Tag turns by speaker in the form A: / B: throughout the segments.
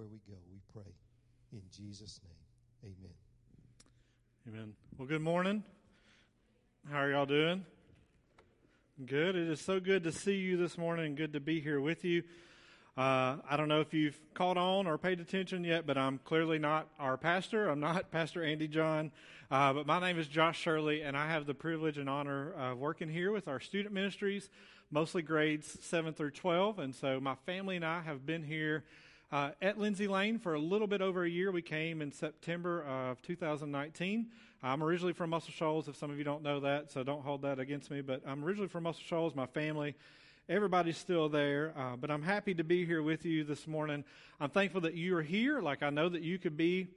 A: where we go. We pray in Jesus' name. Amen.
B: Amen. Well, good morning. How are y'all doing? Good. It is so good to see you this morning and good to be here with you. Uh, I don't know if you've caught on or paid attention yet, but I'm clearly not our pastor. I'm not Pastor Andy John, uh, but my name is Josh Shirley, and I have the privilege and honor of working here with our student ministries, mostly grades 7 through 12. And so my family and I have been here uh, at Lindsay Lane for a little bit over a year. We came in September of 2019. I'm originally from Muscle Shoals, if some of you don't know that, so don't hold that against me. But I'm originally from Muscle Shoals. My family everybody's still there, uh, but I'm happy to be here with you this morning. I'm thankful that you are here. Like I know that you could be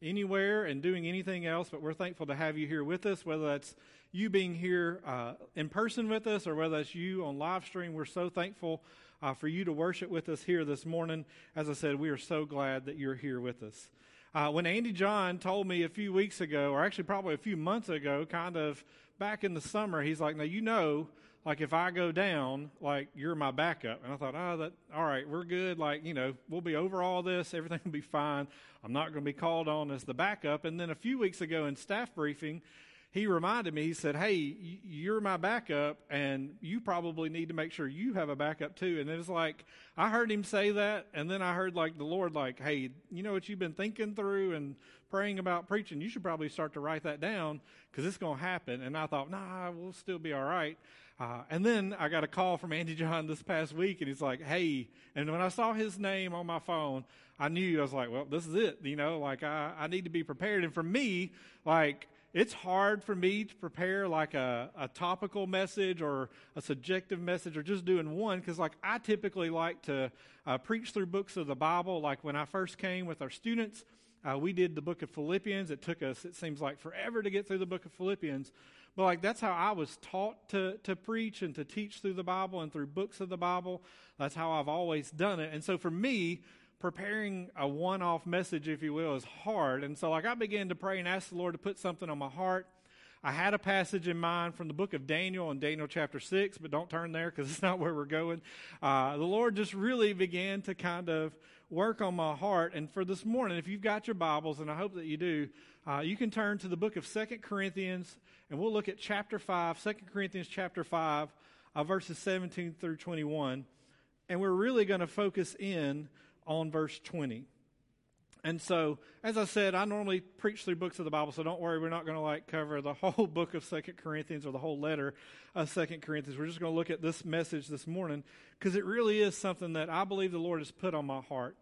B: anywhere and doing anything else, but we're thankful to have you here with us, whether that's you being here uh, in person with us or whether that's you on live stream. We're so thankful uh, for you to worship with us here this morning. As I said, we are so glad that you're here with us. Uh, when Andy John told me a few weeks ago, or actually probably a few months ago, kind of back in the summer, he's like, Now, you know, like if I go down, like you're my backup. And I thought, oh, that all right, we're good. Like you know, we'll be over all this. Everything will be fine. I'm not going to be called on as the backup. And then a few weeks ago in staff briefing, he reminded me. He said, hey, you're my backup, and you probably need to make sure you have a backup too. And it was like I heard him say that, and then I heard like the Lord, like, hey, you know what you've been thinking through and praying about preaching. You should probably start to write that down because it's going to happen. And I thought, nah, we'll still be all right. Uh, and then I got a call from Andy John this past week, and he's like, "Hey!" And when I saw his name on my phone, I knew I was like, "Well, this is it." You know, like I, I need to be prepared. And for me, like it's hard for me to prepare like a, a topical message or a subjective message or just doing one because like I typically like to uh, preach through books of the Bible. Like when I first came with our students, uh, we did the book of Philippians. It took us, it seems like, forever to get through the book of Philippians. But like that's how I was taught to, to preach and to teach through the Bible and through books of the Bible. That's how I've always done it. And so for me, preparing a one-off message, if you will, is hard. And so like I began to pray and ask the Lord to put something on my heart. I had a passage in mind from the book of Daniel in Daniel chapter 6, but don't turn there because it's not where we're going. Uh, the Lord just really began to kind of work on my heart. And for this morning, if you've got your Bibles, and I hope that you do, uh, you can turn to the book of Second Corinthians, and we'll look at chapter 5, 2 Corinthians chapter 5, uh, verses 17 through 21. And we're really going to focus in on verse 20. And so, as I said, I normally preach through books of the Bible, so don't worry, we're not going to like cover the whole book of Second Corinthians or the whole letter of Second Corinthians. We're just going to look at this message this morning because it really is something that I believe the Lord has put on my heart.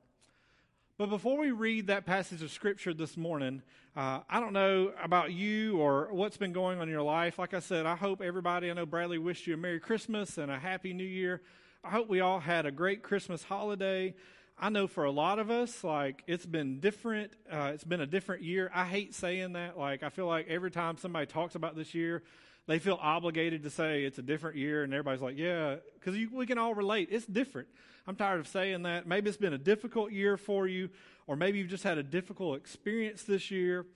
B: But before we read that passage of Scripture this morning, uh, I don't know about you or what's been going on in your life. Like I said, I hope everybody, I know Bradley wished you a Merry Christmas and a Happy New Year. I hope we all had a great Christmas holiday. I know for a lot of us, like it's been different. Uh, it's been a different year. I hate saying that. Like I feel like every time somebody talks about this year, they feel obligated to say it's a different year, and everybody's like, "Yeah," because we can all relate. It's different. I'm tired of saying that. Maybe it's been a difficult year for you, or maybe you've just had a difficult experience this year.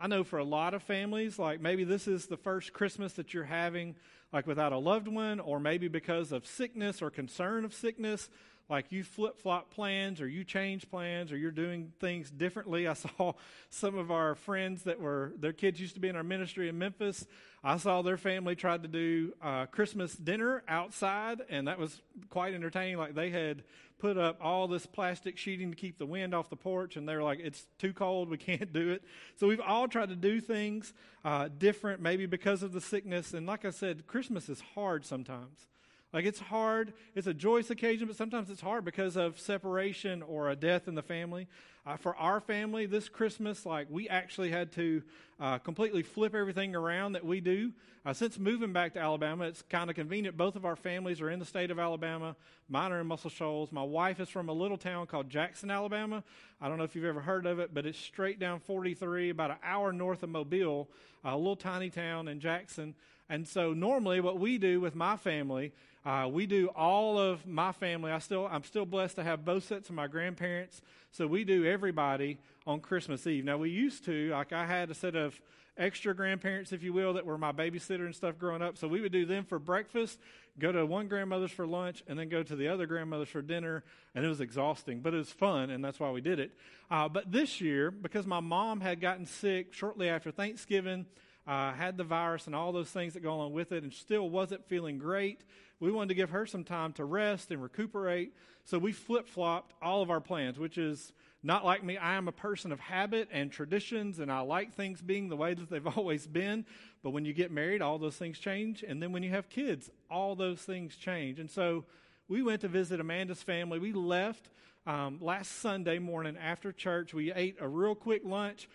B: I know for a lot of families, like maybe this is the first Christmas that you're having, like without a loved one, or maybe because of sickness or concern of sickness, like you flip flop plans or you change plans or you're doing things differently. I saw some of our friends that were, their kids used to be in our ministry in Memphis. I saw their family tried to do uh, Christmas dinner outside, and that was quite entertaining. Like they had put up all this plastic sheeting to keep the wind off the porch, and they were like, "It's too cold, we can't do it." So we've all tried to do things uh, different, maybe because of the sickness. And like I said, Christmas is hard sometimes. Like it's hard. It's a joyous occasion, but sometimes it's hard because of separation or a death in the family. Uh, for our family, this Christmas, like we actually had to uh, completely flip everything around that we do. Uh, since moving back to Alabama, it's kind of convenient. Both of our families are in the state of Alabama. Mine are in Muscle Shoals. My wife is from a little town called Jackson, Alabama. I don't know if you've ever heard of it, but it's straight down 43, about an hour north of Mobile, a little tiny town in Jackson. And so normally what we do with my family Uh, we do all of my family. I still, I'm still blessed to have both sets of my grandparents. So we do everybody on Christmas Eve. Now we used to, like I had a set of extra grandparents, if you will, that were my babysitter and stuff growing up. So we would do them for breakfast, go to one grandmother's for lunch, and then go to the other grandmother's for dinner. And it was exhausting, but it was fun, and that's why we did it. Uh, but this year, because my mom had gotten sick shortly after Thanksgiving, uh, had the virus and all those things that go along with it, and still wasn't feeling great. We wanted to give her some time to rest and recuperate. So we flip flopped all of our plans, which is not like me, I am a person of habit and traditions, and I like things being the way that they've always been. But when you get married, all those things change. And then when you have kids, all those things change. And so we went to visit Amanda's family. We left um, last Sunday morning after church. We ate a real quick lunch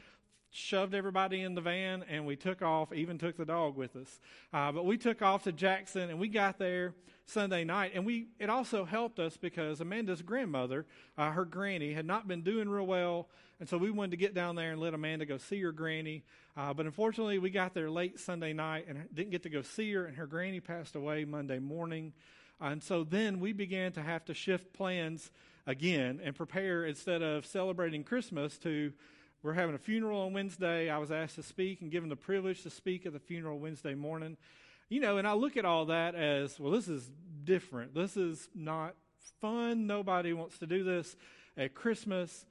B: shoved everybody in the van and we took off even took the dog with us uh, but we took off to jackson and we got there Sunday night. And we it also helped us because Amanda's grandmother, uh, her granny, had not been doing real well. And so we wanted to get down there and let Amanda go see her granny. Uh, but unfortunately, we got there late Sunday night and didn't get to go see her. And her granny passed away Monday morning. And so then we began to have to shift plans again and prepare instead of celebrating Christmas to we're having a funeral on Wednesday. I was asked to speak and given the privilege to speak at the funeral Wednesday morning. You know, and I look at all that as, well, this is different. This is not fun. Nobody wants to do this at Christmas.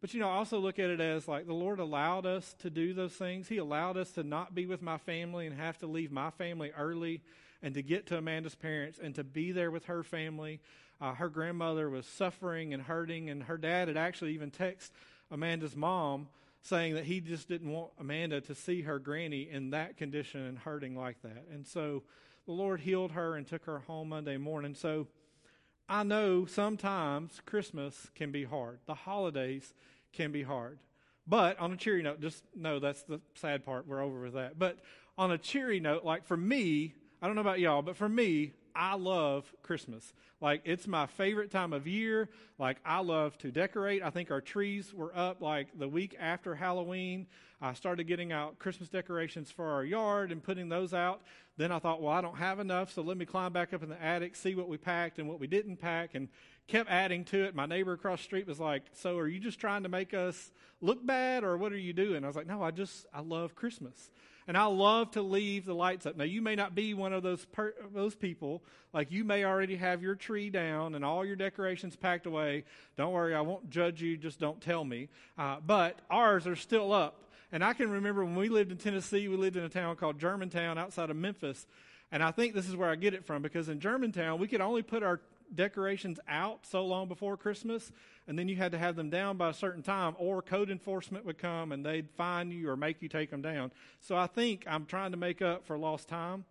B: But, you know, I also look at it as like the Lord allowed us to do those things. He allowed us to not be with my family and have to leave my family early and to get to Amanda's parents and to be there with her family. Uh, her grandmother was suffering and hurting, and her dad had actually even texted Amanda's mom saying that he just didn't want Amanda to see her granny in that condition and hurting like that. And so the Lord healed her and took her home Monday morning. So I know sometimes Christmas can be hard, the holidays can be hard. But on a cheery note, just know that's the sad part. We're over with that. But on a cheery note, like for me, I don't know about y'all, but for me, I love Christmas. Like, it's my favorite time of year. Like, I love to decorate. I think our trees were up like the week after Halloween. I started getting out Christmas decorations for our yard and putting those out. Then I thought, well, I don't have enough, so let me climb back up in the attic, see what we packed and what we didn't pack, and kept adding to it. My neighbor across the street was like, So, are you just trying to make us look bad, or what are you doing? I was like, No, I just, I love Christmas. And I love to leave the lights up. Now, you may not be one of those per, those people. Like you may already have your tree down and all your decorations packed away. Don't worry, I won't judge you. Just don't tell me. Uh, but ours are still up. And I can remember when we lived in Tennessee, we lived in a town called Germantown outside of Memphis. And I think this is where I get it from because in Germantown, we could only put our decorations out so long before Christmas, and then you had to have them down by a certain time, or code enforcement would come and they'd fine you or make you take them down. So I think I'm trying to make up for lost time.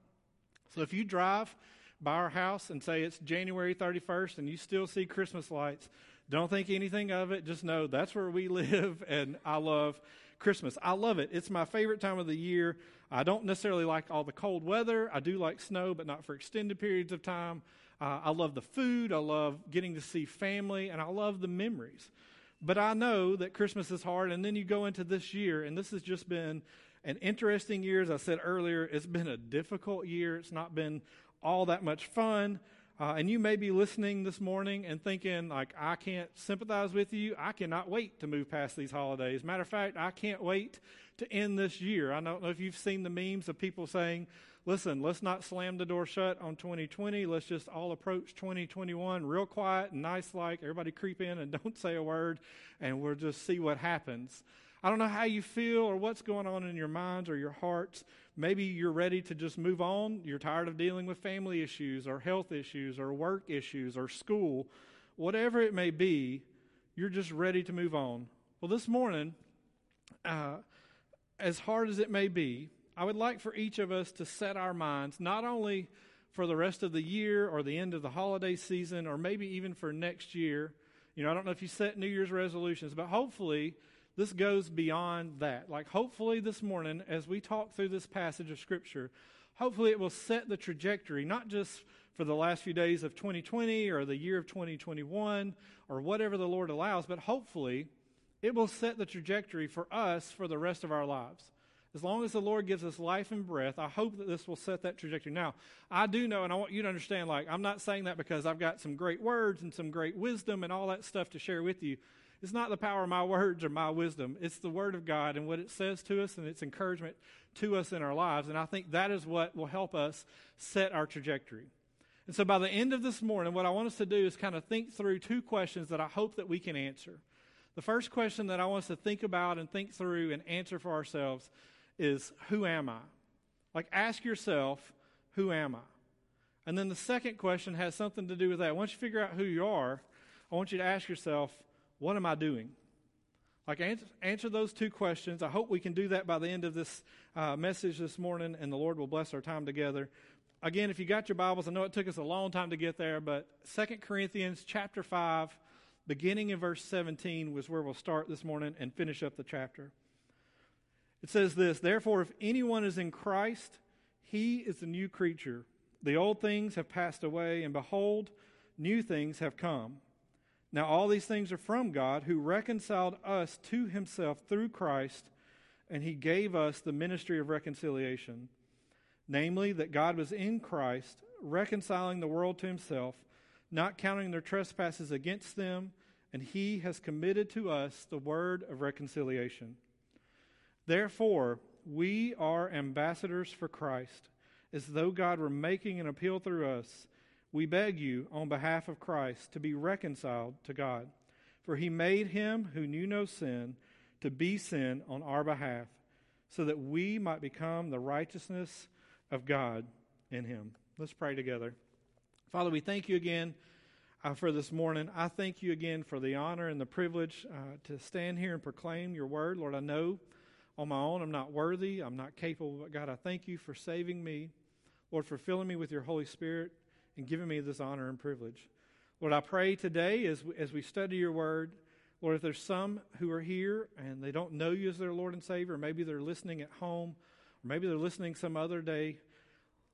B: So if you drive by our house and say it's January 31st and you still see Christmas lights, don't think anything of it. Just know that's where we live, and I love Christmas. I love it. It's my favorite time of the year. I don't necessarily like all the cold weather. I do like snow, but not for extended periods of time. Uh, I love the food. I love getting to see family, and I love the memories. But I know that Christmas is hard, and then you go into this year, and this has just been an interesting year. As I said earlier, it's been a difficult year. It's not been all that much fun. Uh, and you may be listening this morning and thinking, like, I can't sympathize with you. I cannot wait to move past these holidays. Matter of fact, I can't wait to end this year. I don't know if you've seen the memes of people saying, listen, let's not slam the door shut on 2020. Let's just all approach 2021 real quiet and nice like. Everybody creep in and don't say a word, and we'll just see what happens. I don't know how you feel or what's going on in your minds or your hearts. Maybe you're ready to just move on. You're tired of dealing with family issues or health issues or work issues or school. Whatever it may be, you're just ready to move on. Well, this morning, uh, as hard as it may be, I would like for each of us to set our minds not only for the rest of the year or the end of the holiday season or maybe even for next year. You know, I don't know if you set New Year's resolutions, but hopefully this goes beyond that. Like, hopefully this morning, as we talk through this passage of Scripture, hopefully it will set the trajectory, not just for the last few days of 2020 or the year of 2021 or whatever the Lord allows, but hopefully it will set the trajectory for us for the rest of our lives. As long as the Lord gives us life and breath, I hope that this will set that trajectory. Now, I do know, and I want you to understand, like, I'm not saying that because I've got some great words and some great wisdom and all that stuff to share with you. It's not the power of my words or my wisdom. It's the Word of God and what it says to us and its encouragement to us in our lives. And I think that is what will help us set our trajectory. And so by the end of this morning, what I want us to do is kind of think through two questions that I hope that we can answer. The first question that I want us to think about and think through and answer for ourselves is Who am I? Like, ask yourself, Who am I? And then the second question has something to do with that. Once you figure out who you are, I want you to ask yourself, What am I doing? Like, answer, answer those two questions. I hope we can do that by the end of this uh, message this morning, and the Lord will bless our time together. Again, if you got your Bibles, I know it took us a long time to get there, but Second Corinthians chapter 5, beginning in verse 17, was where we'll start this morning and finish up the chapter. It says this Therefore, if anyone is in Christ, he is a new creature. The old things have passed away, and behold, new things have come. Now, all these things are from God, who reconciled us to himself through Christ, and he gave us the ministry of reconciliation. Namely, that God was in Christ, reconciling the world to himself, not counting their trespasses against them, and he has committed to us the word of reconciliation. Therefore, we are ambassadors for Christ, as though God were making an appeal through us. We beg you, on behalf of Christ, to be reconciled to God. For he made him who knew no sin to be sin on our behalf, so that we might become the righteousness of God in him. Let's pray together. Father, we thank you again uh, for this morning. I thank you again for the honor and the privilege uh, to stand here and proclaim your word. Lord, I know on my own I'm not worthy, I'm not capable, but God, I thank you for saving me. Lord, for filling me with your Holy Spirit and giving me this honor and privilege. Lord, I pray today as as we study your word, Lord, if there's some who are here and they don't know you as their Lord and Savior, maybe they're listening at home, or maybe they're listening some other day,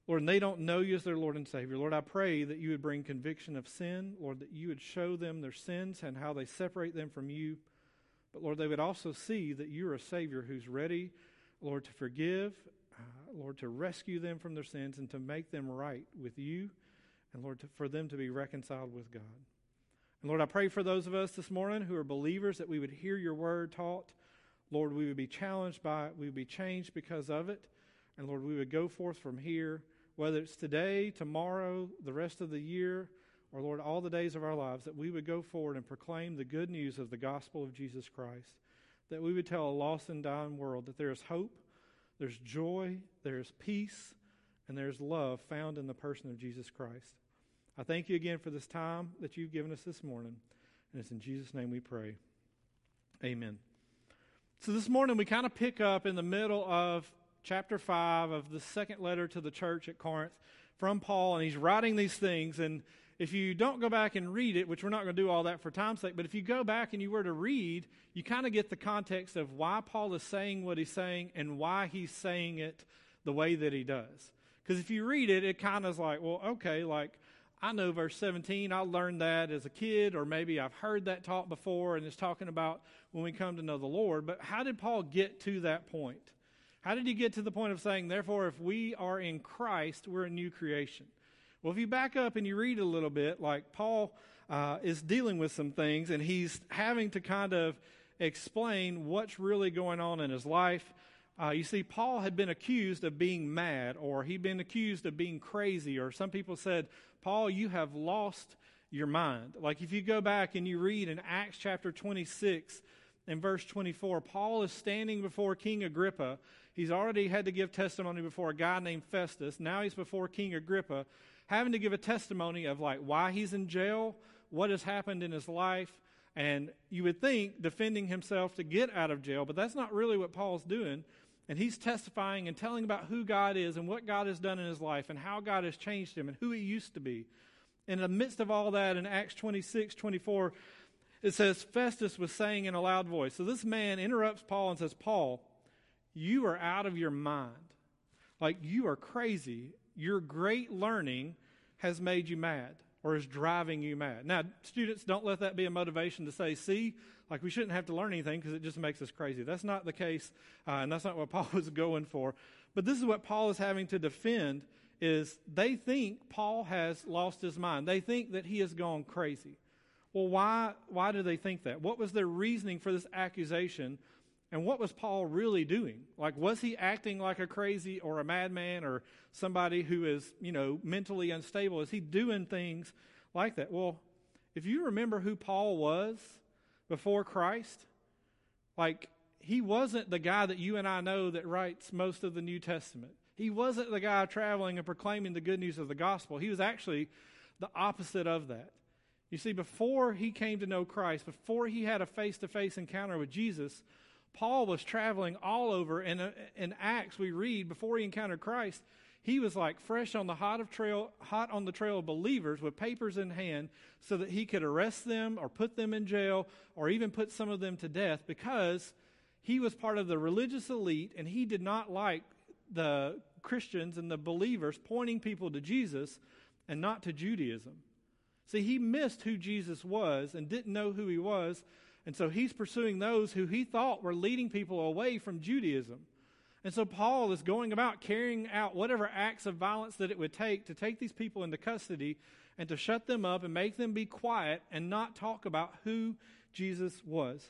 B: Lord, and they don't know you as their Lord and Savior. Lord, I pray that you would bring conviction of sin, Lord, that you would show them their sins and how they separate them from you. But Lord, they would also see that you're a Savior who's ready, Lord, to forgive, uh, Lord, to rescue them from their sins and to make them right with you and Lord, to, for them to be reconciled with God. And Lord, I pray for those of us this morning who are believers that we would hear your word taught. Lord, we would be challenged by it, we would be changed because of it. And Lord, we would go forth from here, whether it's today, tomorrow, the rest of the year, or Lord, all the days of our lives, that we would go forward and proclaim the good news of the gospel of Jesus Christ. That we would tell a lost and dying world that there is hope, there's joy, there's peace, and there's love found in the person of Jesus Christ. I thank you again for this time that you've given us this morning. And it's in Jesus' name we pray. Amen. So this morning we kind of pick up in the middle of chapter 5 of the second letter to the church at Corinth from Paul, and he's writing these things. And if you don't go back and read it, which we're not going to do all that for time's sake, but if you go back and you were to read, you kind of get the context of why Paul is saying what he's saying and why he's saying it the way that he does. Because if you read it, it kind of is like, well, okay, like I know verse 17, I learned that as a kid, or maybe I've heard that taught before, and it's talking about when we come to know the Lord. But how did Paul get to that point? How did he get to the point of saying, therefore, if we are in Christ, we're a new creation? Well, if you back up and you read a little bit, like Paul uh, is dealing with some things, and he's having to kind of explain what's really going on in his life. Uh, you see, Paul had been accused of being mad, or he'd been accused of being crazy, or some people said, Paul, you have lost your mind. Like if you go back and you read in Acts chapter 26 and verse 24, Paul is standing before King Agrippa. He's already had to give testimony before a guy named Festus. Now he's before King Agrippa, having to give a testimony of like why he's in jail, what has happened in his life, and you would think defending himself to get out of jail, but that's not really what Paul's doing. And he's testifying and telling about who God is and what God has done in his life and how God has changed him and who he used to be. In the midst of all that, in Acts 26 24, it says, Festus was saying in a loud voice. So this man interrupts Paul and says, Paul, you are out of your mind. Like, you are crazy. Your great learning has made you mad. or is driving you mad. Now, students, don't let that be a motivation to say, see, like we shouldn't have to learn anything because it just makes us crazy. That's not the case, uh, and that's not what Paul was going for. But this is what Paul is having to defend is they think Paul has lost his mind. They think that he has gone crazy. Well, why, why do they think that? What was their reasoning for this accusation? And what was Paul really doing? Like, was he acting like a crazy or a madman or somebody who is, you know, mentally unstable? Is he doing things like that? Well, if you remember who Paul was before Christ, like, he wasn't the guy that you and I know that writes most of the New Testament. He wasn't the guy traveling and proclaiming the good news of the gospel. He was actually the opposite of that. You see, before he came to know Christ, before he had a face to face encounter with Jesus, Paul was traveling all over. And uh, in Acts, we read before he encountered Christ, he was like fresh on the hot of trail, hot on the trail of believers with papers in hand, so that he could arrest them or put them in jail or even put some of them to death because he was part of the religious elite and he did not like the Christians and the believers pointing people to Jesus and not to Judaism. See, he missed who Jesus was and didn't know who he was, and so he's pursuing those who he thought were leading people away from Judaism. And so Paul is going about carrying out whatever acts of violence that it would take to take these people into custody and to shut them up and make them be quiet and not talk about who Jesus was.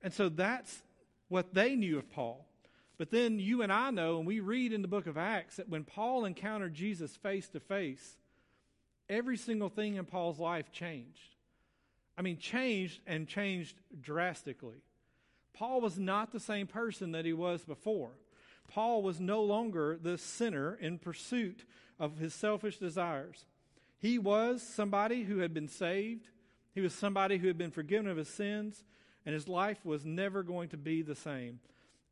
B: And so that's what they knew of Paul. But then you and I know, and we read in the book of Acts, that when Paul encountered Jesus face to face, every single thing in Paul's life changed. I mean, changed and changed drastically. Paul was not the same person that he was before. Paul was no longer the sinner in pursuit of his selfish desires. He was somebody who had been saved, he was somebody who had been forgiven of his sins, and his life was never going to be the same.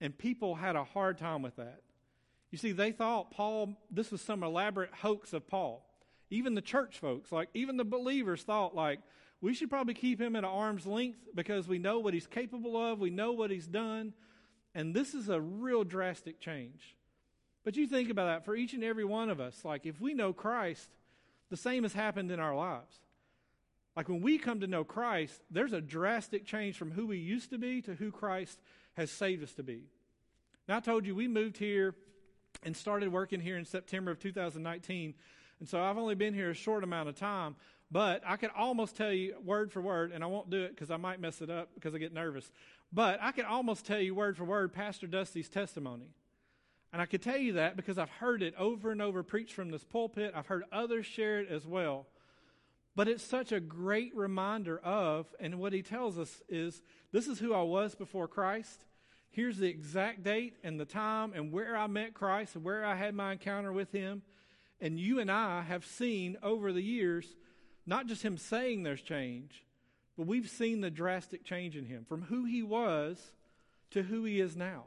B: And people had a hard time with that. You see, they thought Paul, this was some elaborate hoax of Paul. Even the church folks, like even the believers thought like, we should probably keep him at arm's length because we know what he's capable of, we know what he's done. And this is a real drastic change. But you think about that for each and every one of us. Like, if we know Christ, the same has happened in our lives. Like, when we come to know Christ, there's a drastic change from who we used to be to who Christ has saved us to be. Now, I told you we moved here and started working here in September of 2019. And so I've only been here a short amount of time, but I could almost tell you word for word, and I won't do it because I might mess it up because I get nervous. But I could almost tell you word for word Pastor Dusty's testimony. And I could tell you that because I've heard it over and over preached from this pulpit. I've heard others share it as well. But it's such a great reminder of, and what he tells us is this is who I was before Christ. Here's the exact date and the time and where I met Christ and where I had my encounter with him. And you and I have seen over the years, not just him saying there's change, but we've seen the drastic change in him from who he was to who he is now.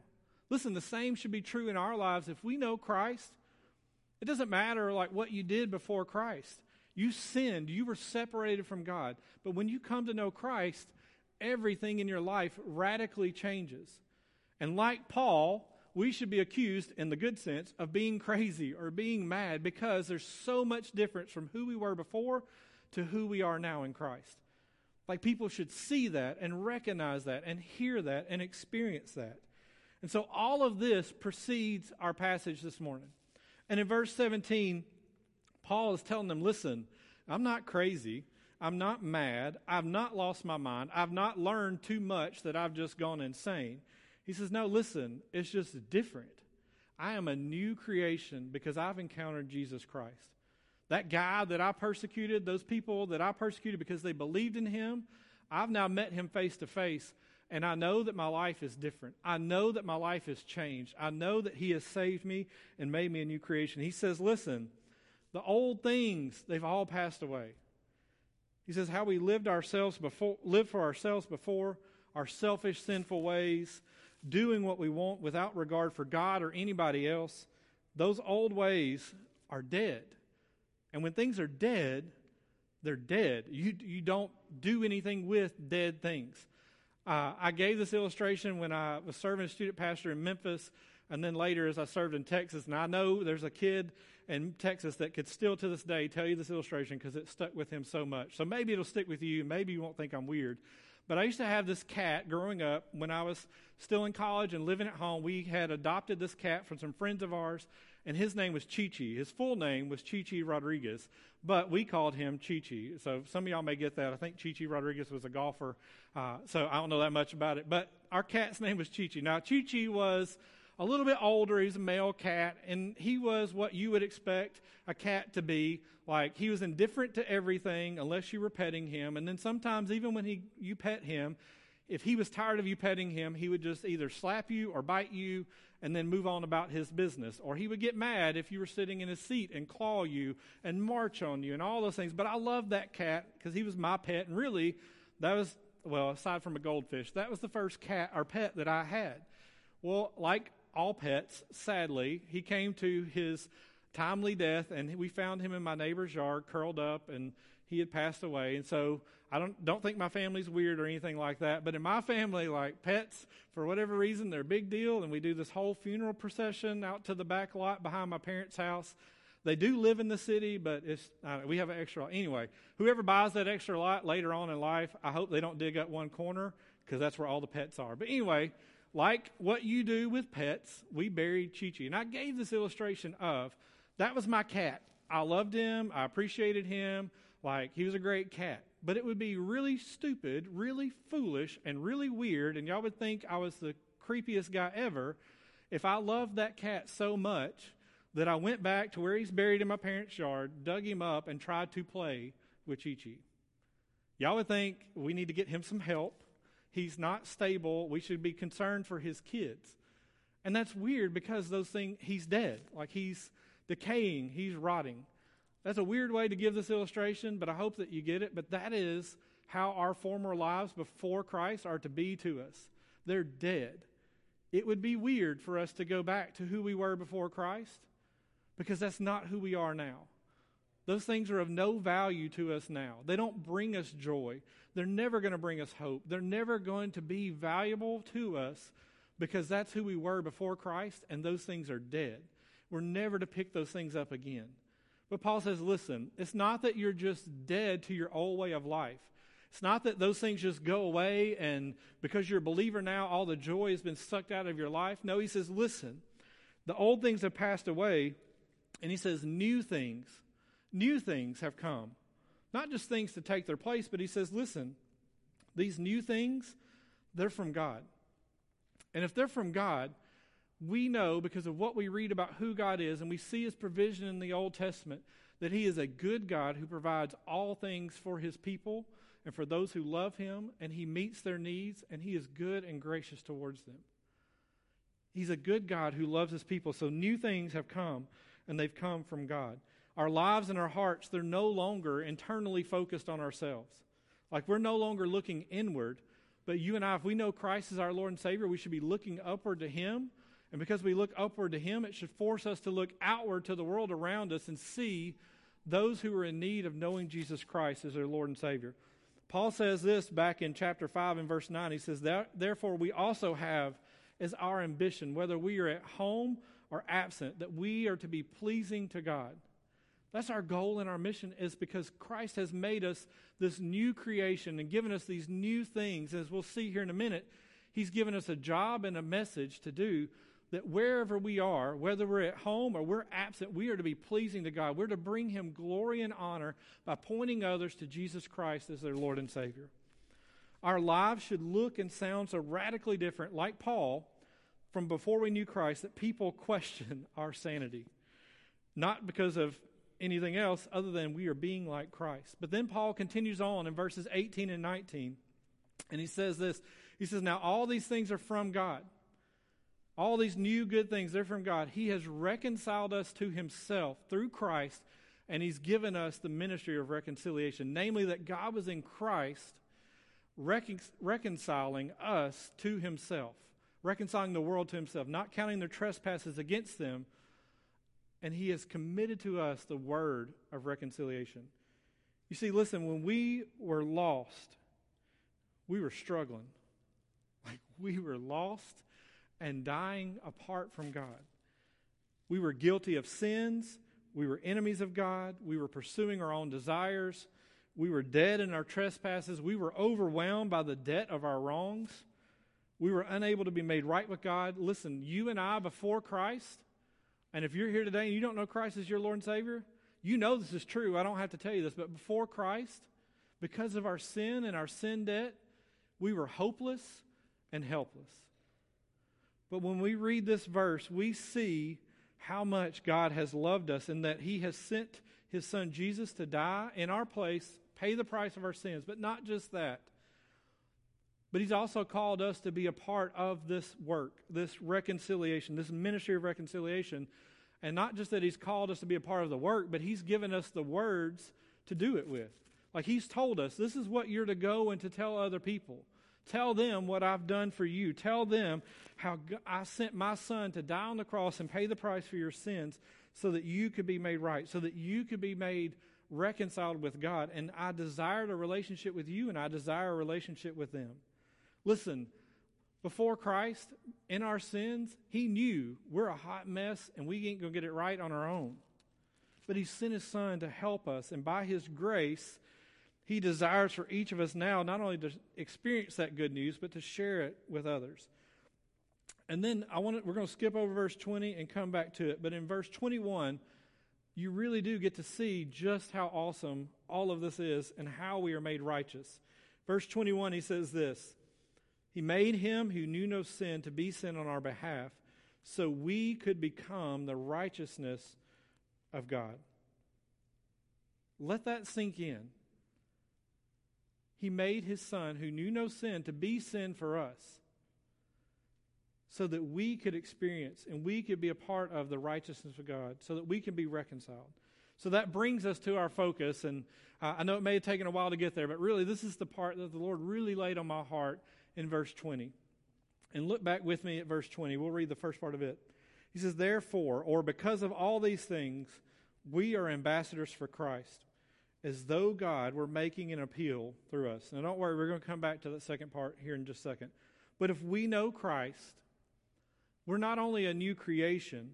B: Listen, the same should be true in our lives. If we know Christ, it doesn't matter like what you did before Christ. You sinned, you were separated from God. But when you come to know Christ, everything in your life radically changes. And like Paul, we should be accused, in the good sense, of being crazy or being mad because there's so much difference from who we were before to who we are now in Christ. Like people should see that and recognize that and hear that and experience that. And so all of this precedes our passage this morning. And in verse 17, Paul is telling them, listen, I'm not crazy. I'm not mad. I've not lost my mind. I've not learned too much that I've just gone insane. He says, No, listen, it's just different. I am a new creation because I've encountered Jesus Christ. That guy that I persecuted, those people that I persecuted because they believed in him, I've now met him face to face, and I know that my life is different. I know that my life has changed. I know that he has saved me and made me a new creation. He says, Listen, the old things, they've all passed away. He says, How we lived ourselves before, lived for ourselves before, our selfish, sinful ways, doing what we want without regard for God or anybody else, those old ways are dead. And when things are dead, they're dead. You, you don't do anything with dead things. Uh, I gave this illustration when I was serving as student pastor in Memphis And then later, as I served in Texas, and I know there's a kid in Texas that could still to this day tell you this illustration because it stuck with him so much. So maybe it'll stick with you. Maybe you won't think I'm weird. But I used to have this cat growing up when I was still in college and living at home. We had adopted this cat from some friends of ours, and his name was Chichi. His full name was Chi Chi Rodriguez, but we called him Chichi. So some of y'all may get that. I think Chi Chi Rodriguez was a golfer, uh, so I don't know that much about it. But our cat's name was Chichi. Now, Chichi was a little bit older. He's a male cat, and he was what you would expect a cat to be. Like he was indifferent to everything unless you were petting him, and then sometimes even when he you pet him, if he was tired of you petting him, he would just either slap you or bite you and then move on about his business. Or he would get mad if you were sitting in his seat and claw you and march on you and all those things. But I loved that cat because he was my pet, and really, that was well, aside from a goldfish, that was the first cat or pet that I had. Well, like all pets, sadly, he came to his timely death, and we found him in my neighbor's yard, curled up, and he had passed away. And so I don't don't think my family's weird or anything like that. But in my family, like pets, for whatever reason, they're a big deal, and we do this whole funeral procession out to the back lot behind my parents' house. They do live in the city, but it's uh, we have an extra. Anyway, whoever buys that extra lot later on in life, I hope they don't dig up one corner because that's where all the pets are. But anyway, like what you do with pets, we buried Chi Chi. And I gave this illustration of that was my cat. I loved him, I appreciated him, like he was a great cat. But it would be really stupid, really foolish, and really weird, and y'all would think I was the creepiest guy ever if I loved that cat so much that I went back to where he's buried in my parents' yard, dug him up, and tried to play with Chi Chi. Y'all would think we need to get him some help he's not stable. We should be concerned for his kids. And that's weird because those things, he's dead. Like he's decaying, he's rotting. That's a weird way to give this illustration, but I hope that you get it. But that is how our former lives before Christ are to be to us. They're dead. It would be weird for us to go back to who we were before Christ because that's not who we are now. Those things are of no value to us now. They don't bring us joy. They're never going to bring us hope. They're never going to be valuable to us because that's who we were before Christ, and those things are dead. We're never to pick those things up again. But Paul says, listen, it's not that you're just dead to your old way of life. It's not that those things just go away and because you're a believer now, all the joy has been sucked out of your life. No, he says, listen, the old things have passed away, and he says, new things new things have come. Not just things to take their place, but he says, listen, these new things, they're from God. And if they're from God, we know because of what we read about who God is and we see his provision in the Old Testament that he is a good God who provides all things for his people and for those who love him, and he meets their needs, and he is good and gracious towards them. He's a good God who loves his people. So new things have come, and they've come from God our lives and our hearts, they're no longer internally focused on ourselves. Like we're no longer looking inward, but you and I, if we know Christ is our Lord and Savior, we should be looking upward to Him. And because we look upward to Him, it should force us to look outward to the world around us and see those who are in need of knowing Jesus Christ as their Lord and Savior. Paul says this back in chapter 5 and verse 9. He says, Therefore, we also have as our ambition, whether we are at home or absent, that we are to be pleasing to God. That's our goal and our mission is because Christ has made us this new creation and given us these new things. As we'll see here in a minute, He's given us a job and a message to do that wherever we are, whether we're at home or we're absent, we are to be pleasing to God. We're to bring Him glory and honor by pointing others to Jesus Christ as their Lord and Savior. Our lives should look and sound so radically different, like Paul, from before we knew Christ, that people question our sanity. Not because of anything else other than we are being like Christ. But then Paul continues on in verses 18 and 19, and he says this He says, Now all these things are from God. All these new good things, they're from God. He has reconciled us to himself through Christ, and he's given us the ministry of reconciliation. Namely, that God was in Christ recon- reconciling us to himself, reconciling the world to himself, not counting their trespasses against them and he has committed to us the word of reconciliation. You see, listen, when we were lost, we were struggling. Like we were lost and dying apart from God. We were guilty of sins. We were enemies of God. We were pursuing our own desires. We were dead in our trespasses. We were overwhelmed by the debt of our wrongs. We were unable to be made right with God. Listen, you and I before Christ, and if you're here today and you don't know Christ as your Lord and Savior, you know this is true. I don't have to tell you this, but before Christ, because of our sin and our sin debt, we were hopeless and helpless. But when we read this verse, we see how much God has loved us and that He has sent His Son Jesus to die in our place, pay the price of our sins. But not just that. But He's also called us to be a part of this work, this reconciliation, this ministry of reconciliation. And not just that He's called us to be a part of the work, but He's given us the words to do it with. Like He's told us, this is what you're to go and to tell other people. Tell them what I've done for you. Tell them how I sent my son to die on the cross and pay the price for your sins so that you could be made right, so that you could be made reconciled with God. And I desired a relationship with you, and I desire a relationship with them. Listen, before Christ, in our sins, He knew we're a hot mess and we ain't going to get it right on our own. But He sent His Son to help us, and by His grace, he desires for each of us now not only to experience that good news, but to share it with others. And then I want to, we're going to skip over verse 20 and come back to it. But in verse 21, you really do get to see just how awesome all of this is and how we are made righteous. Verse 21, he says this He made him who knew no sin to be sin on our behalf, so we could become the righteousness of God. Let that sink in. He made his son, who knew no sin, to be sin for us so that we could experience and we could be a part of the righteousness of God, so that we can be reconciled. So that brings us to our focus. And uh, I know it may have taken a while to get there, but really, this is the part that the Lord really laid on my heart in verse 20. And look back with me at verse 20. We'll read the first part of it. He says, Therefore, or because of all these things, we are ambassadors for Christ as though God were making an appeal through us. Now, don't worry, we're going to come back to that second part here in just a second. But if we know Christ, we're not only a new creation,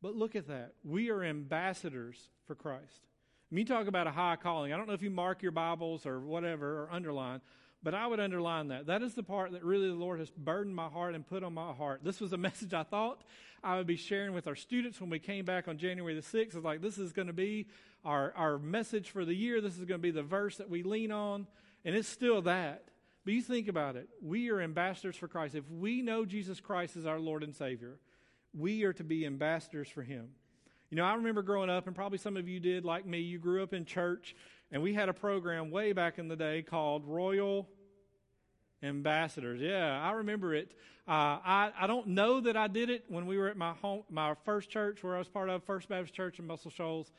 B: but look at that. We are ambassadors for Christ. Mean, you talk about a high calling. I don't know if you mark your Bibles or whatever or underline, but I would underline that. That is the part that really the Lord has burdened my heart and put on my heart. This was a message I thought I would be sharing with our students when we came back on January the 6th. It's like, this is going to be our, our message for the year. This is going to be the verse that we lean on. And it's still that. But you think about it. We are ambassadors for Christ. If we know Jesus Christ as our Lord and Savior, we are to be ambassadors for Him. You know, I remember growing up, and probably some of you did like me. You grew up in church, and we had a program way back in the day called Royal Ambassadors. Yeah, I remember it. Uh, I, I don't know that I did it when we were at my home, my first church where I was part of, First Baptist Church in Muscle Shoals.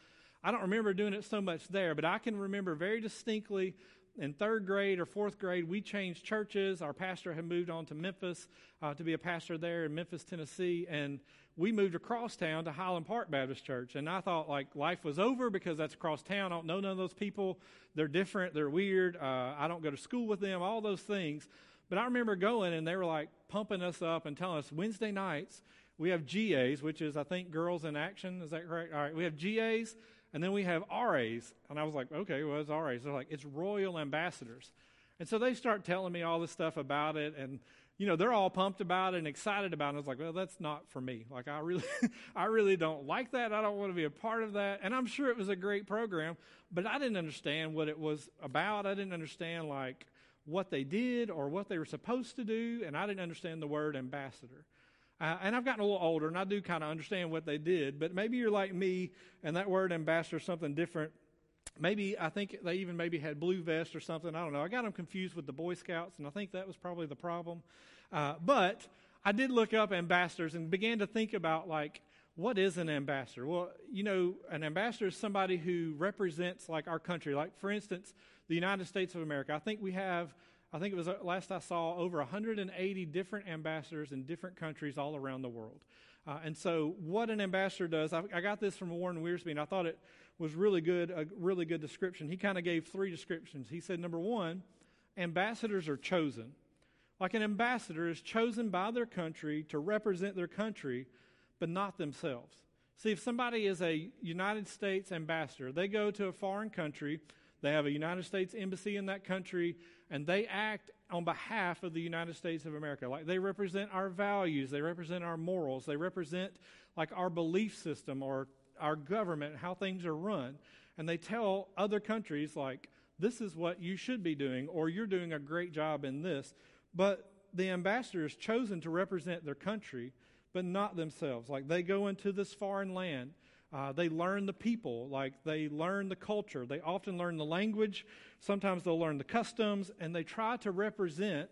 B: I don't remember doing it so much there, but I can remember very distinctly in third grade or fourth grade, we changed churches. Our pastor had moved on to Memphis uh, to be a pastor there in Memphis, Tennessee, and we moved across town to Highland Park Baptist Church. And I thought like life was over because that's across town. I don't know none of those people. They're different. They're weird. Uh, I don't go to school with them. All those things. But I remember going and they were like pumping us up and telling us Wednesday nights we have GAs, which is I think Girls in Action. Is that correct? All right, we have GAs and then we have RAs. And I was like, okay, well, it's RAs. They're like, it's Royal Ambassadors. And so they start telling me all this stuff about it. And, you know, they're all pumped about it and excited about it. And I was like, well, that's not for me. Like, I really, I really don't like that. I don't want to be a part of that. And I'm sure it was a great program, but I didn't understand what it was about. I didn't understand, like, what they did or what they were supposed to do. And I didn't understand the word ambassador. Uh, and I've gotten a little older, and I do kind of understand what they did. But maybe you're like me, and that word ambassador is something different. Maybe I think they even maybe had blue vest or something. I don't know. I got them confused with the Boy Scouts, and I think that was probably the problem. Uh, but I did look up ambassadors and began to think about like what is an ambassador? Well, you know, an ambassador is somebody who represents like our country. Like for instance, the United States of America. I think we have I think it was uh, last I saw over 180 different ambassadors in different countries all around the world. Uh, and so, what an ambassador does, I, I, got this from Warren Wiersbe, and I thought it was really good, a really good description. He kind of gave three descriptions. He said, number one, ambassadors are chosen. Like an ambassador is chosen by their country to represent their country, but not themselves. See, if somebody is a United States ambassador, they go to a foreign country, they have a United States embassy in that country, and they act on behalf of the United States of America. Like they represent our values, they represent our morals, they represent like our belief system or our government, how things are run. And they tell other countries, like, this is what you should be doing, or you're doing a great job in this. But the ambassador is chosen to represent their country, but not themselves. Like they go into this foreign land. Uh, they learn the people, like they learn the culture. They often learn the language. Sometimes they'll learn the customs, and they try to represent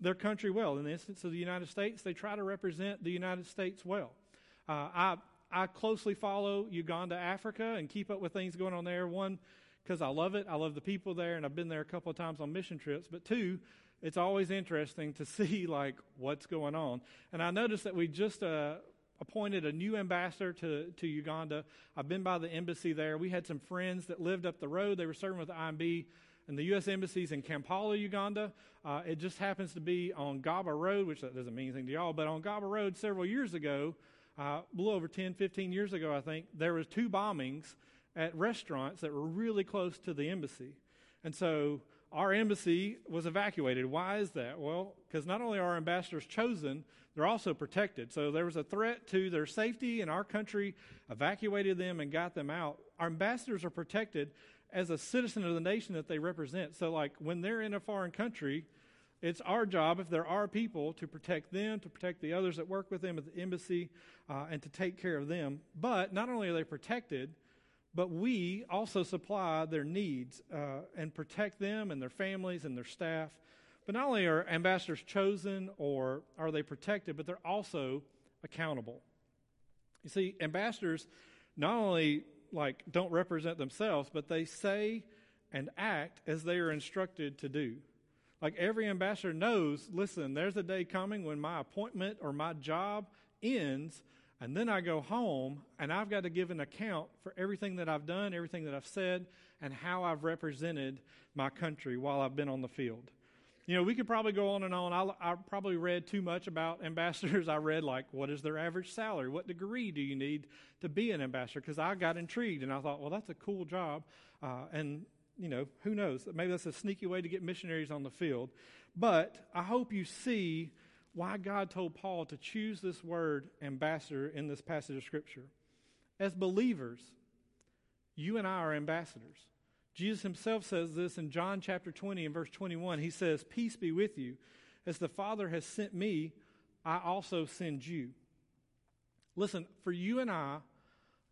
B: their country well. In the instance of the United States, they try to represent the United States well. Uh, I I closely follow Uganda, Africa, and keep up with things going on there. One, because I love it. I love the people there, and I've been there a couple of times on mission trips. But two, it's always interesting to see like what's going on. And I noticed that we just uh, appointed a new ambassador to, to Uganda. I've been by the embassy there. We had some friends that lived up the road. They were serving with the IMB and the U.S. Embassy's in Kampala, Uganda. Uh, it just happens to be on Gaba Road, which that doesn't mean anything to y'all, but on Gaba Road several years ago, uh, a little over 10, 15 years ago, I think, there was two bombings at restaurants that were really close to the embassy. And so our embassy was evacuated. Why is that? Well, because not only are our ambassadors chosen, they're also protected. So there was a threat to their safety, and our country evacuated them and got them out. Our ambassadors are protected as a citizen of the nation that they represent. So, like, when they're in a foreign country, it's our job, if there are people, to protect them, to protect the others that work with them at the embassy, uh, and to take care of them. But not only are they protected, but we also supply their needs uh, and protect them and their families and their staff. But not only are ambassadors chosen or are they protected, but they're also accountable. You see, ambassadors not only like don't represent themselves, but they say and act as they are instructed to do. Like every ambassador knows, listen, there's a day coming when my appointment or my job ends and then I go home and I've got to give an account for everything that I've done, everything that I've said, and how I've represented my country while I've been on the field. You know, we could probably go on and on. I, I probably read too much about ambassadors. I read, like, what is their average salary? What degree do you need to be an ambassador? Because I got intrigued and I thought, well, that's a cool job. Uh, and, you know, who knows? Maybe that's a sneaky way to get missionaries on the field. But I hope you see why God told Paul to choose this word ambassador in this passage of Scripture. As believers, you and I are ambassadors. Jesus himself says this in John chapter 20 and verse 21. He says, Peace be with you. As the Father has sent me, I also send you. Listen, for you and I,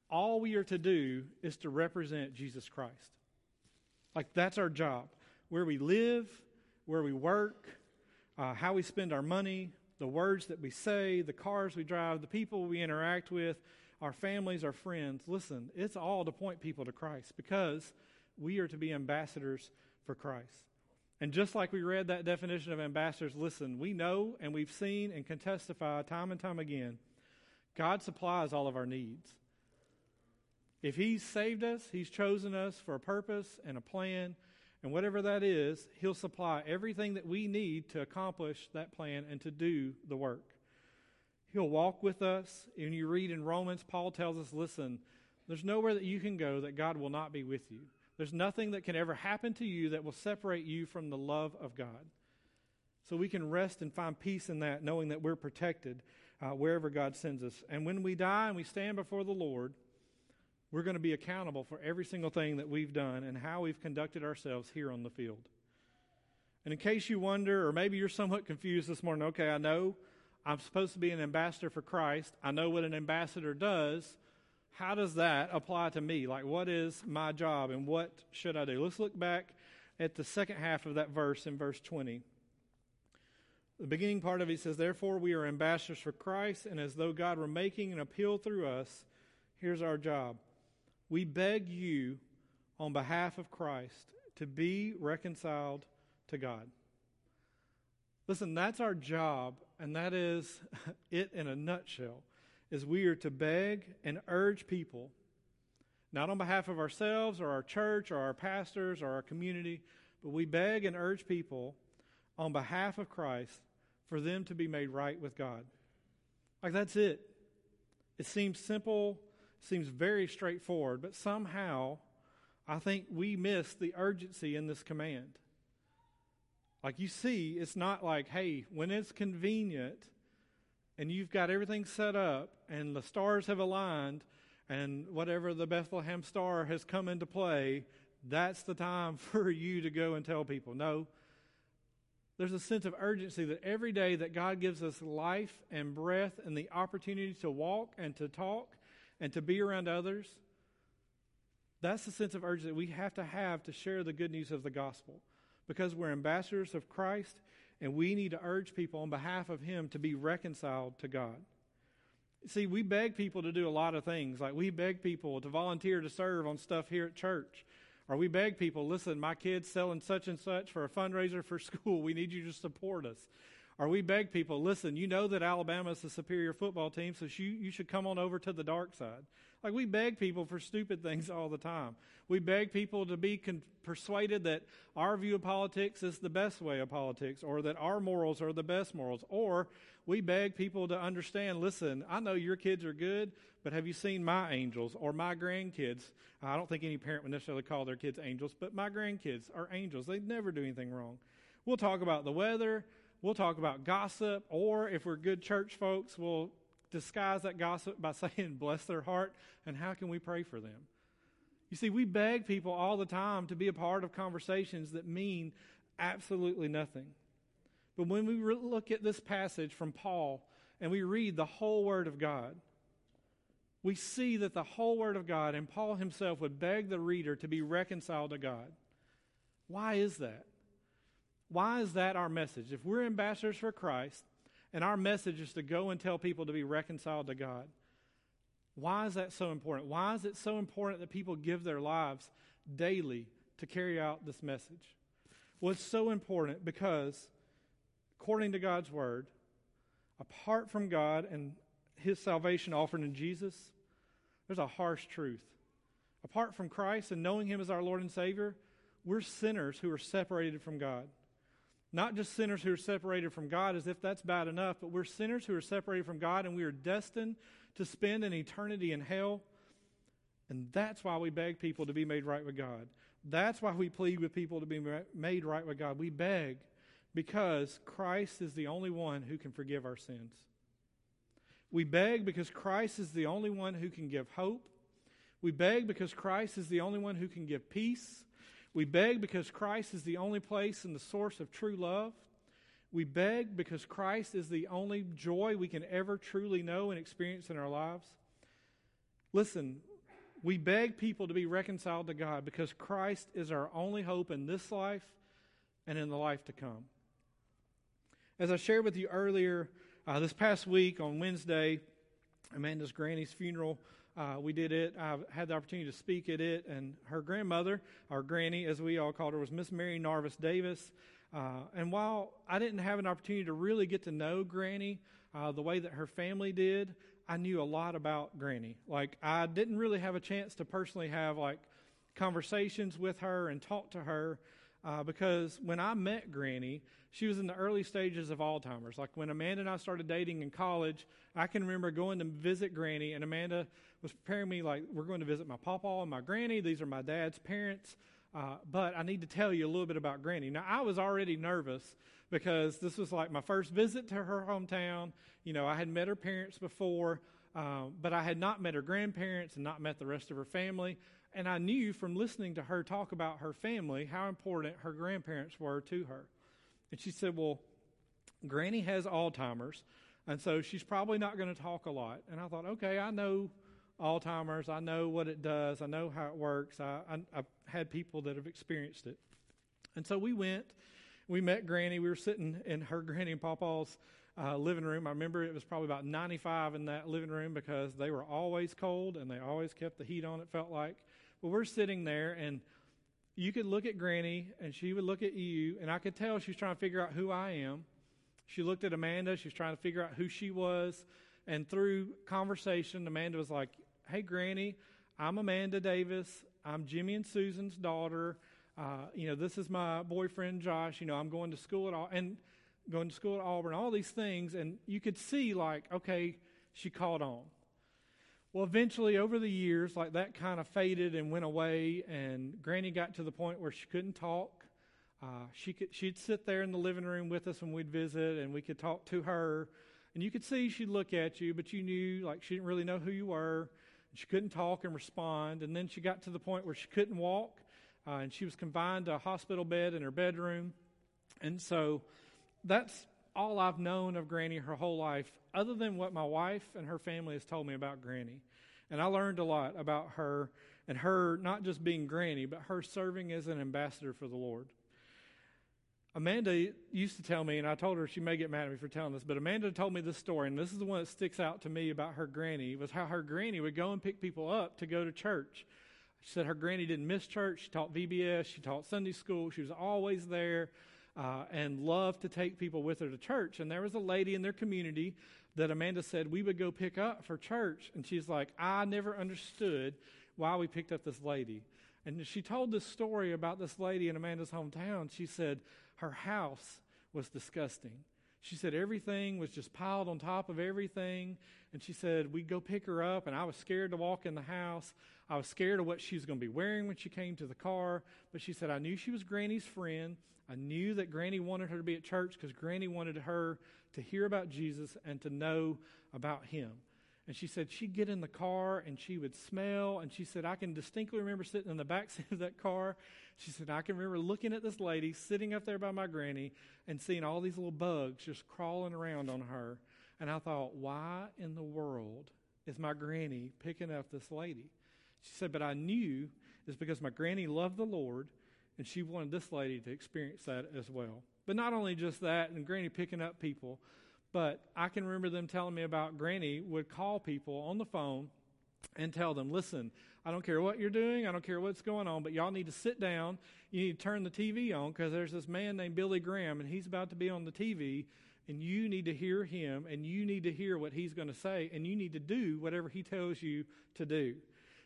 B: all we are to do is to represent Jesus Christ. Like that's our job. Where we live, where we work, uh, how we spend our money, the words that we say, the cars we drive, the people we interact with, our families, our friends. Listen, it's all to point people to Christ because we are to be ambassadors for Christ. And just like we read that definition of ambassadors, listen, we know and we've seen and can testify time and time again God supplies all of our needs. If He's saved us, He's chosen us for a purpose and a plan and whatever that is, He'll supply everything that we need to accomplish that plan and to do the work. He'll walk with us. And you read in Romans, Paul tells us listen, there's nowhere that you can go that God will not be with you. There's nothing that can ever happen to you that will separate you from the love of God. So we can rest and find peace in that, knowing that we're protected uh, wherever God sends us. And when we die and we stand before the Lord, we're going to be accountable for every single thing that we've done and how we've conducted ourselves here on the field. And in case you wonder, or maybe you're somewhat confused this morning, okay, I know I'm supposed to be an ambassador for Christ. I know what an ambassador does. How does that apply to me? Like, what is my job and what should I do? Let's look back at the second half of that verse in verse 20. The beginning part of it says, Therefore, we are ambassadors for Christ, and as though God were making an appeal through us, here's our job we beg you on behalf of Christ to be reconciled to God. Listen, that's our job, and that is it in a nutshell. Is we are to beg and urge people, not on behalf of ourselves or our church or our pastors or our community, but we beg and urge people on behalf of Christ for them to be made right with God. Like that's it. It seems simple, seems very straightforward, but somehow I think we miss the urgency in this command. Like you see, it's not like, hey, when it's convenient and you've got everything set up and the stars have aligned and whatever the Bethlehem star has come into play, that's the time for you to go and tell people. No. There's a sense of urgency that every day that God gives us life and breath and the opportunity to walk and to talk and to be around others, that's the sense of urgency we have to have to share the good news of the gospel because we're ambassadors of Christ and we need to urge people on behalf of Him to be reconciled to God. See, we beg people to do a lot of things. Like we beg people to volunteer to serve on stuff here at church. Or we beg people, listen, my kid's selling such and such for a fundraiser for school. We need you to support us. Or we beg people, listen, you know that Alabama is a superior football team, so you, you should come on over to the dark side. Like we beg people for stupid things all the time. We beg people to be con- persuaded that our view of politics is the best way of politics or that our morals are the best morals. Or we beg people to understand listen, I know your kids are good, but have you seen my angels or my grandkids? I don't think any parent would necessarily call their kids angels, but my grandkids are angels. They never do anything wrong. We'll talk about the weather. We'll talk about gossip, or if we're good church folks, we'll disguise that gossip by saying, bless their heart, and how can we pray for them? You see, we beg people all the time to be a part of conversations that mean absolutely nothing. But when we re- look at this passage from Paul and we read the whole Word of God, we see that the whole Word of God and Paul himself would beg the reader to be reconciled to God. Why is that? Why is that our message? If we're ambassadors for Christ, and our message is to go and tell people to be reconciled to God. Why is that so important? Why is it so important that people give their lives daily to carry out this message? Well, it's so important because, according to God's word, apart from God and his salvation offered in Jesus, there's a harsh truth. Apart from Christ and knowing him as our Lord and Savior, we're sinners who are separated from God. Not just sinners who are separated from God as if that's bad enough, but we're sinners who are separated from God and we are destined to spend an eternity in hell. And that's why we beg people to be made right with God. That's why we plead with people to be made right with God. We beg because Christ is the only one who can forgive our sins. We beg because Christ is the only one who can give hope. We beg because Christ is the only one who can give peace. We beg because Christ is the only place and the source of true love. We beg because Christ is the only joy we can ever truly know and experience in our lives. Listen, we beg people to be reconciled to God because Christ is our only hope in this life and in the life to come. As I shared with you earlier, uh, this past week on Wednesday, Amanda's granny's funeral uh, we did it. I had the opportunity to speak at it, and her grandmother, our granny, as we all called her, was Miss Mary Narvis Davis. Uh, and while I didn't have an opportunity to really get to know Granny uh, the way that her family did, I knew a lot about Granny. Like I didn't really have a chance to personally have like conversations with her and talk to her uh, because when I met Granny, she was in the early stages of Alzheimer's. Like when Amanda and I started dating in college, I can remember going to visit Granny, and Amanda was preparing me like, we're going to visit my papa and my granny. These are my dad's parents. Uh, but I need to tell you a little bit about Granny. Now, I was already nervous because this was like my first visit to her hometown. You know, I had met her parents before, um, but I had not met her grandparents and not met the rest of her family. And I knew from listening to her talk about her family how important her grandparents were to her. And she said, Well, Granny has Alzheimer's, and so she's probably not going to talk a lot. And I thought, okay, I know Alzheimer's. I know what it does. I know how it works. I, I, have had people that have experienced it. And so we went. We met Granny. We were sitting in her Granny and Papa's uh, living room. I remember it was probably about 95 in that living room because they were always cold and they always kept the heat on, it felt like. But we're sitting there, and you could look at Granny, and she would look at you, and I could tell she's trying to figure out who I am. She looked at Amanda. She's trying to figure out who she was. And through conversation, Amanda was like, Hey, Granny, I'm Amanda Davis. I'm Jimmy and Susan's daughter. uh, you know, this is my boyfriend Josh. You know, I'm going to school at all and going to school at Auburn. All these things, and you could see like, okay, she caught on. Well, eventually, over the years, like that kind of faded and went away, and Granny got to the point where she couldn't talk. Uh, she could, she'd sit there in the living room with us when we'd visit, and we could talk to her. And you could see she'd look at you, but you knew like she didn't really know who you were. She couldn't talk and respond. And then she got to the point where she couldn't walk, uh, and she was confined to a hospital bed in her bedroom. And so that's all I've known of Granny her whole life, other than what my wife and her family has told me about Granny. And I learned a lot about her and her not just being Granny, but her serving as an ambassador for the Lord. Amanda used to tell me, and I told her she may get mad at me for telling this, but Amanda told me this story, and this is the one that sticks out to me about her granny, was how her granny would go and pick people up to go to church. She said her granny didn't miss church. She taught VBS. She taught Sunday school. She was always there uh, and loved to take people with her to church. And there was a lady in their community that Amanda said we would go pick up for church. And she's like, I never understood why we picked up this lady. And she told this story about this lady in Amanda's hometown. She said her house was disgusting. She said everything was just piled on top of everything. And she said we'd go pick her up, and I was scared to walk in the house. I was scared of what she was going to be wearing when she came to the car. But she said I knew she was Granny's friend. I knew that Granny wanted her to be at church because Granny wanted her to hear about Jesus and to know about him. And she said she'd get in the car and she would smell. And she said, I can distinctly remember sitting in the back seat of that car. She said, I can remember looking at this lady sitting up there by my granny and seeing all these little bugs just crawling around on her. And I thought, why in the world is my granny picking up this lady? She said, but I knew it's because my granny loved the Lord and she wanted this lady to experience that as well. But not only just that, and Granny picking up people, but I can remember them telling me about Granny would call people on the phone and tell them, listen, I don't care what you're doing, I don't care what's going on, but y'all need to sit down. You need to turn the TV on because there's this man named Billy Graham, and he's about to be on the TV, and you need to hear him, and you need to hear what he's going to say, and you need to do whatever he tells you to do.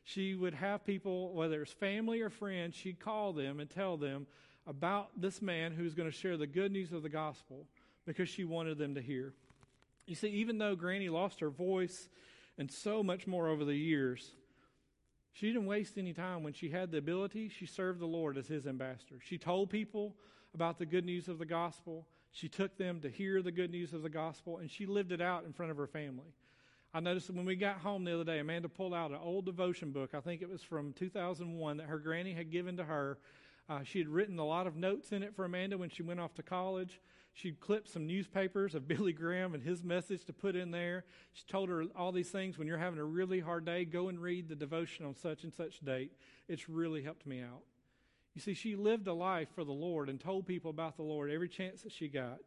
B: She would have people, whether it's family or friends, she'd call them and tell them about this man who's going to share the good news of the gospel because she wanted them to hear. You see, even though Granny lost her voice and so much more over the years, she didn't waste any time. When she had the ability, she served the Lord as his ambassador. She told people about the good news of the gospel. She took them to hear the good news of the gospel, and she lived it out in front of her family. I noticed when we got home the other day, Amanda pulled out an old devotion book. I think it was from 2001 that her granny had given to her. Uh, she had written a lot of notes in it for Amanda when she went off to college. She'd clipped some newspapers of Billy Graham and his message to put in there. She told her all these things. When you're having a really hard day, go and read the devotion on such and such date. It's really helped me out. You see, she lived a life for the Lord and told people about the Lord every chance that she got.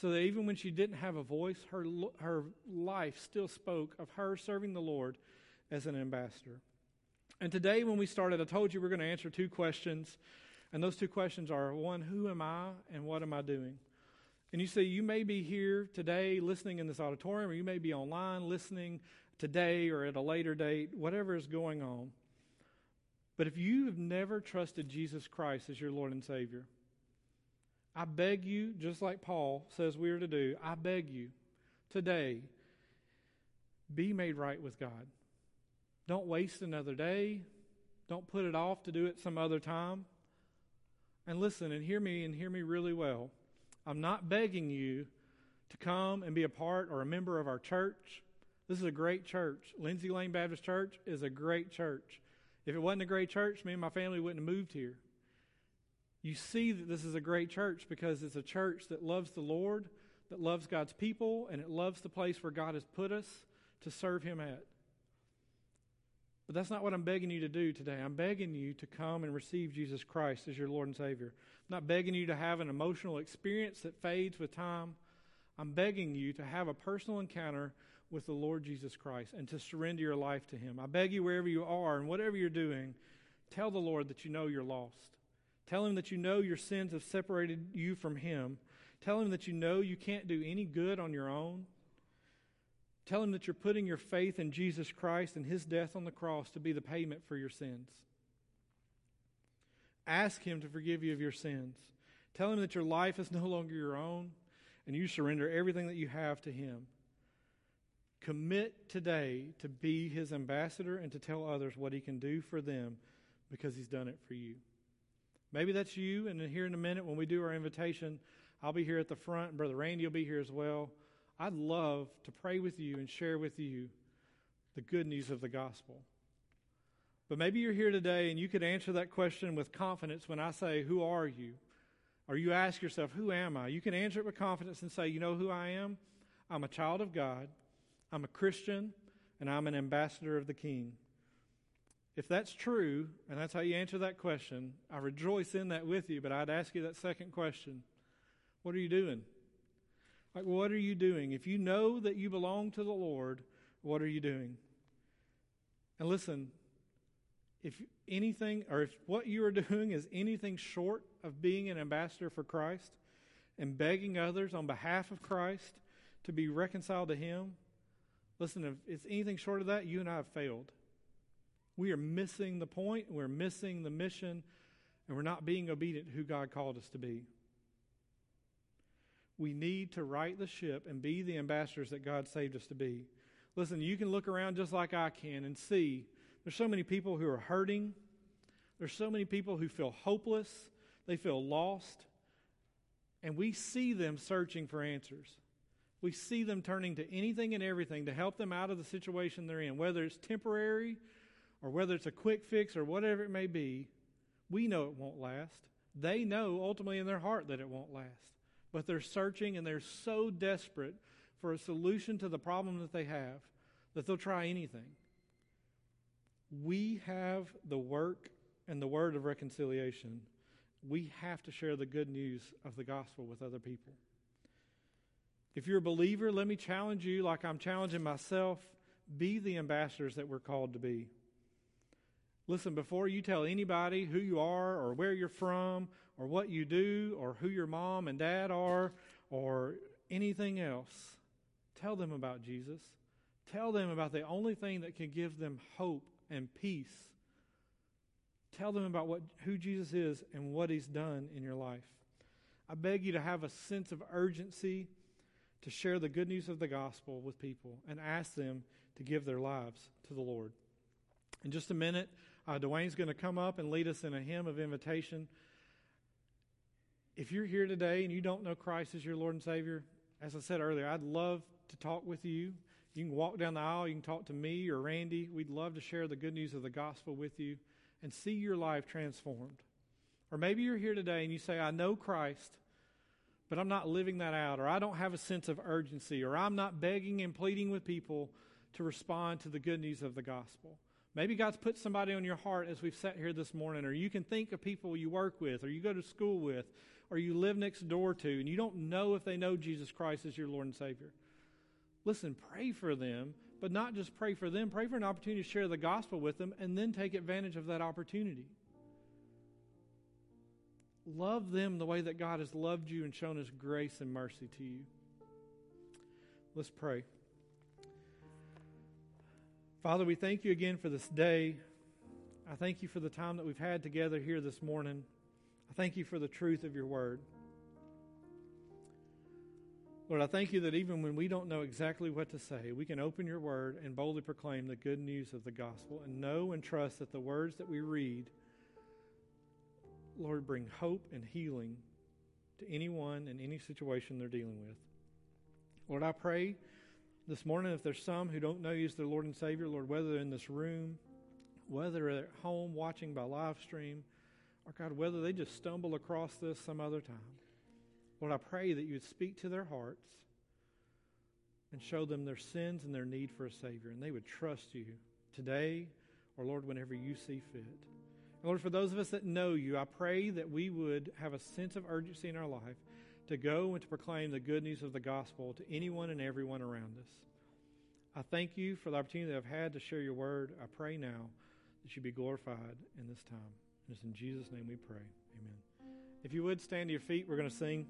B: So that even when she didn't have a voice, her, her life still spoke of her serving the Lord as an ambassador. And today, when we started, I told you we're going to answer two questions. And those two questions are one, who am I and what am I doing? And you see, you may be here today listening in this auditorium, or you may be online listening today or at a later date, whatever is going on. But if you have never trusted Jesus Christ as your Lord and Savior, I beg you, just like Paul says we are to do, I beg you today, be made right with God. Don't waste another day. Don't put it off to do it some other time. And listen and hear me and hear me really well. I'm not begging you to come and be a part or a member of our church. This is a great church. Lindsay Lane Baptist Church is a great church. If it wasn't a great church, me and my family wouldn't have moved here. You see that this is a great church because it's a church that loves the Lord, that loves God's people, and it loves the place where God has put us to serve Him at. But that's not what I'm begging you to do today. I'm begging you to come and receive Jesus Christ as your Lord and Savior. I'm not begging you to have an emotional experience that fades with time. I'm begging you to have a personal encounter with the Lord Jesus Christ and to surrender your life to Him. I beg you, wherever you are and whatever you're doing, tell the Lord that you know you're lost. Tell Him that you know your sins have separated you from Him. Tell Him that you know you can't do any good on your own. Tell him that you're putting your faith in Jesus Christ and his death on the cross to be the payment for your sins. Ask Him to forgive you of your sins. Tell Him that your life is no longer your own and you surrender everything that you have to Him. Commit today to be His ambassador and to tell others what He can do for them because He's done it for you. Maybe that's you, and here in a minute when we do our invitation, I'll be here at the front, and Brother Randy will be here as well. I'd love to pray with you and share with you the good news of the gospel. But maybe you're here today and you could answer that question with confidence when I say, Who are you? Or you ask yourself, Who am I? You can answer it with confidence and say, You know who I am? I'm a child of God, I'm a Christian, and I'm an ambassador of the King. If that's true, and that's how you answer that question, I rejoice in that with you, but I'd ask you that second question What are you doing? Like, what are you doing? If you know that you belong to the Lord, what are you doing? And listen, if anything, or if what you are doing is anything short of being an ambassador for Christ and begging others on behalf of Christ to be reconciled to Him, listen, if it's anything short of that, you and I have failed. We are missing the point, we're missing the mission, and we're not being obedient to who God called us to be. We need to right the ship and be the ambassadors that God saved us to be. Listen, you can look around just like I can and see there's so many people who are hurting. There's so many people who feel hopeless. They feel lost. And we see them searching for answers. We see them turning to anything and everything to help them out of the situation they're in, whether it's temporary or whether it's a quick fix or whatever it may be. We know it won't last. They know ultimately in their heart that it won't last. But they're searching and they're so desperate for a solution to the problem that they have that they'll try anything. We have the work and the word of reconciliation. We have to share the good news of the gospel with other people. If you're a believer, let me challenge you, like I'm challenging myself, be the ambassadors that we're called to be. Listen, before you tell anybody who you are or where you're from or what you do or who your mom and dad are or anything else, tell them about Jesus. Tell them about the only thing that can give them hope and peace. Tell them about what, who Jesus is and what he's done in your life. I beg you to have a sense of urgency to share the good news of the gospel with people and ask them to give their lives to the Lord. In just a minute, uh, Dwayne's going to come up and lead us in a hymn of invitation. If you're here today and you don't know Christ as your Lord and Savior, as I said earlier, I'd love to talk with you. You can walk down the aisle, you can talk to me or Randy. We'd love to share the good news of the gospel with you and see your life transformed. Or maybe you're here today and you say, I know Christ, but I'm not living that out, or I don't have a sense of urgency, or I'm not begging and pleading with people to respond to the good news of the gospel. Maybe God's put somebody on your heart as we've sat here this morning, or you can think of people you work with, or you go to school with, or you live next door to, and you don't know if they know Jesus Christ as your Lord and Savior. Listen, pray for them, but not just pray for them, pray for an opportunity to share the gospel with them and then take advantage of that opportunity. Love them the way that God has loved you and shown his grace and mercy to you. Let's pray. Father, we thank you again for this day. I thank you for the time that we've had together here this morning. Thank you for the truth of your word. Lord, I thank you that even when we don't know exactly what to say, we can open your word and boldly proclaim the good news of the gospel and know and trust that the words that we read, Lord, bring hope and healing to anyone in any situation they're dealing with. Lord, I pray this morning if there's some who don't know you as their Lord and Savior, Lord, whether in this room, whether at home watching by live stream, or God, whether they just stumble across this some other time. Lord, I pray that you would speak to their hearts and show them their sins and their need for a Savior, and they would trust you today or, Lord, whenever you see fit. And Lord, for those of us that know you, I pray that we would have a sense of urgency in our life to go and to proclaim the good news of the gospel to anyone and everyone around us. I thank you for the opportunity that I've had to share your word. I pray now that you be glorified in this time. And it's in Jesus' name we pray. Amen. If you would stand to your feet, we're going to sing.